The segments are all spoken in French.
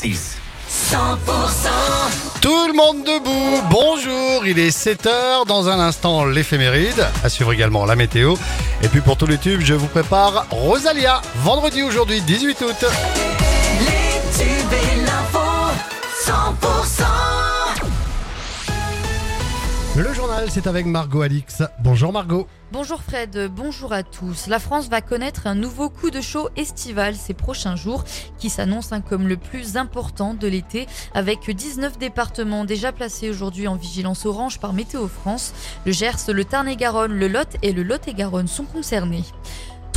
106. 100% Tout le monde debout, bonjour, il est 7h, dans un instant l'éphéméride, à suivre également la météo. Et puis pour tous les tubes, je vous prépare Rosalia, vendredi aujourd'hui 18 août. C'est avec Margot Alix. Bonjour Margot. Bonjour Fred, bonjour à tous. La France va connaître un nouveau coup de chaud estival ces prochains jours qui s'annonce hein, comme le plus important de l'été avec 19 départements déjà placés aujourd'hui en vigilance orange par Météo France. Le Gers, le Tarn-et-Garonne, le Lot et le Lot-et-Garonne sont concernés.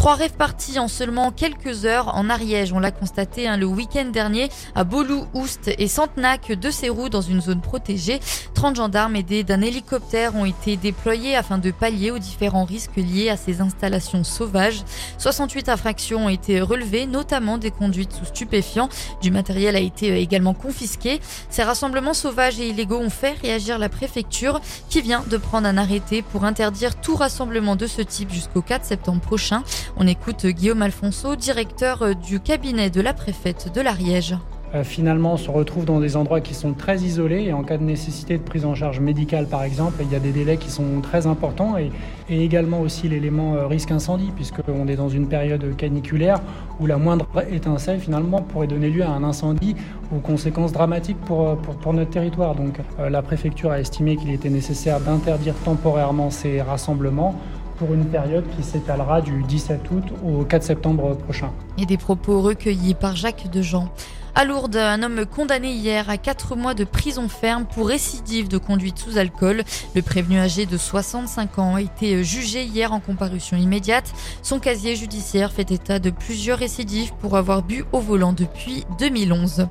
Trois rêves partis en seulement quelques heures en Ariège. On l'a constaté hein, le week-end dernier à Bolou, Oust et Santenac de Sérou dans une zone protégée. 30 gendarmes aidés d'un hélicoptère ont été déployés afin de pallier aux différents risques liés à ces installations sauvages. 68 infractions ont été relevées, notamment des conduites sous stupéfiants. Du matériel a été euh, également confisqué. Ces rassemblements sauvages et illégaux ont fait réagir la préfecture qui vient de prendre un arrêté pour interdire tout rassemblement de ce type jusqu'au 4 septembre prochain. On écoute Guillaume Alfonso, directeur du cabinet de la préfète de l'Ariège. Euh, finalement, on se retrouve dans des endroits qui sont très isolés et en cas de nécessité de prise en charge médicale, par exemple, il y a des délais qui sont très importants et, également aussi l'élément euh, risque incendie, puisqu'on est dans une période caniculaire où la moindre étincelle, finalement, pourrait donner lieu à un incendie aux conséquences dramatiques pour, euh, pour, notre territoire. Donc, euh, la préfecture a estimé qu'il était nécessaire d'interdire temporairement ces rassemblements pour une période qui s'étalera du 17 août au 4 septembre prochain. Et des propos recueillis par Jacques Dejean. À Lourdes, un homme condamné hier à 4 mois de prison ferme pour récidive de conduite sous alcool. Le prévenu âgé de 65 ans a été jugé hier en comparution immédiate. Son casier judiciaire fait état de plusieurs récidives pour avoir bu au volant depuis 2011.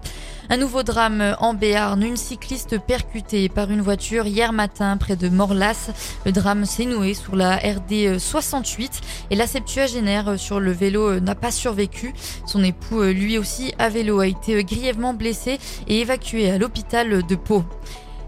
Un nouveau drame en Béarn, une cycliste percutée par une voiture hier matin près de Morlas. Le drame s'est noué sur la RD 68 et la septuagénaire sur le vélo n'a pas survécu. Son époux, lui aussi à vélo, a été grièvement blessé et évacué à l'hôpital de Pau.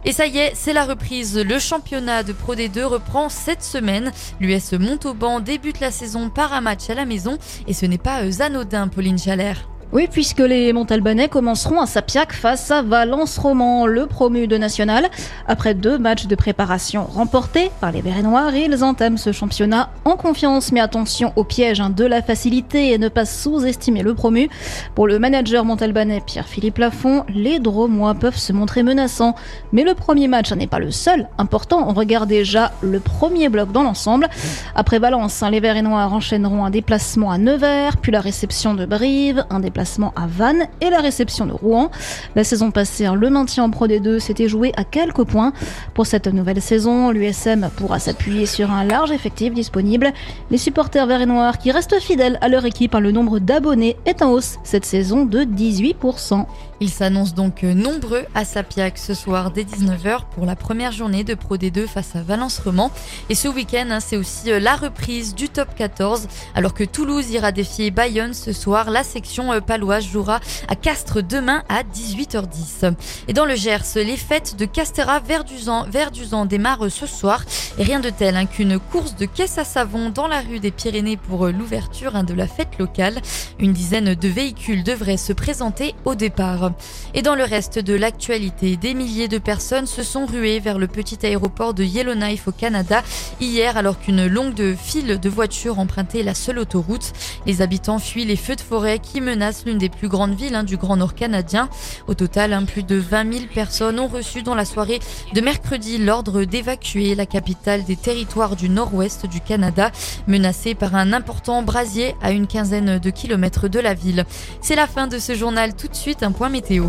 Et ça y est, c'est la reprise. Le championnat de Pro D2 reprend cette semaine. L'US Montauban débute la saison par un match à la maison et ce n'est pas anodin, Pauline Chalère. Oui, puisque les Montalbanais commenceront à Sapiac face à Valence Roman, le promu de national. Après deux matchs de préparation remportés par les Verts Noirs, ils entament ce championnat en confiance. Mais attention au piège hein, de la facilité et ne pas sous-estimer le promu. Pour le manager montalbanais Pierre-Philippe Lafont, les Dromois peuvent se montrer menaçants. Mais le premier match n'est pas le seul. Important, on regarde déjà le premier bloc dans l'ensemble. Après Valence, hein, les Verts et Noirs enchaîneront un déplacement à Nevers, puis la réception de Brive, un déplacement à Vannes et la réception de Rouen. La saison passée, le maintien en Pro D2 s'était joué à quelques points. Pour cette nouvelle saison, l'USM pourra s'appuyer sur un large effectif disponible. Les supporters verts et noirs qui restent fidèles à leur équipe, le nombre d'abonnés est en hausse cette saison de 18%. Ils s'annoncent donc nombreux à Sapiac ce soir dès 19h pour la première journée de Pro D2 face à Valence Roman. Et ce week-end, hein, c'est aussi la reprise du top 14. Alors que Toulouse ira défier Bayonne ce soir, la section paloise jouera à Castres demain à 18h10. Et dans le Gers, les fêtes de Castera Verduzan, Verduzan démarrent ce soir. Et rien de tel hein, qu'une course de caisse à savon dans la rue des Pyrénées pour l'ouverture hein, de la fête locale. Une dizaine de véhicules devraient se présenter au départ. Et dans le reste de l'actualité, des milliers de personnes se sont ruées vers le petit aéroport de Yellowknife au Canada hier alors qu'une longue file de voitures empruntait la seule autoroute. Les habitants fuient les feux de forêt qui menacent l'une des plus grandes villes hein, du Grand Nord canadien. Au total, hein, plus de 20 000 personnes ont reçu dans la soirée de mercredi l'ordre d'évacuer la capitale des territoires du nord-ouest du Canada, menacée par un important brasier à une quinzaine de kilomètres de la ville. C'est la fin de ce journal. Tout de suite, un point météo.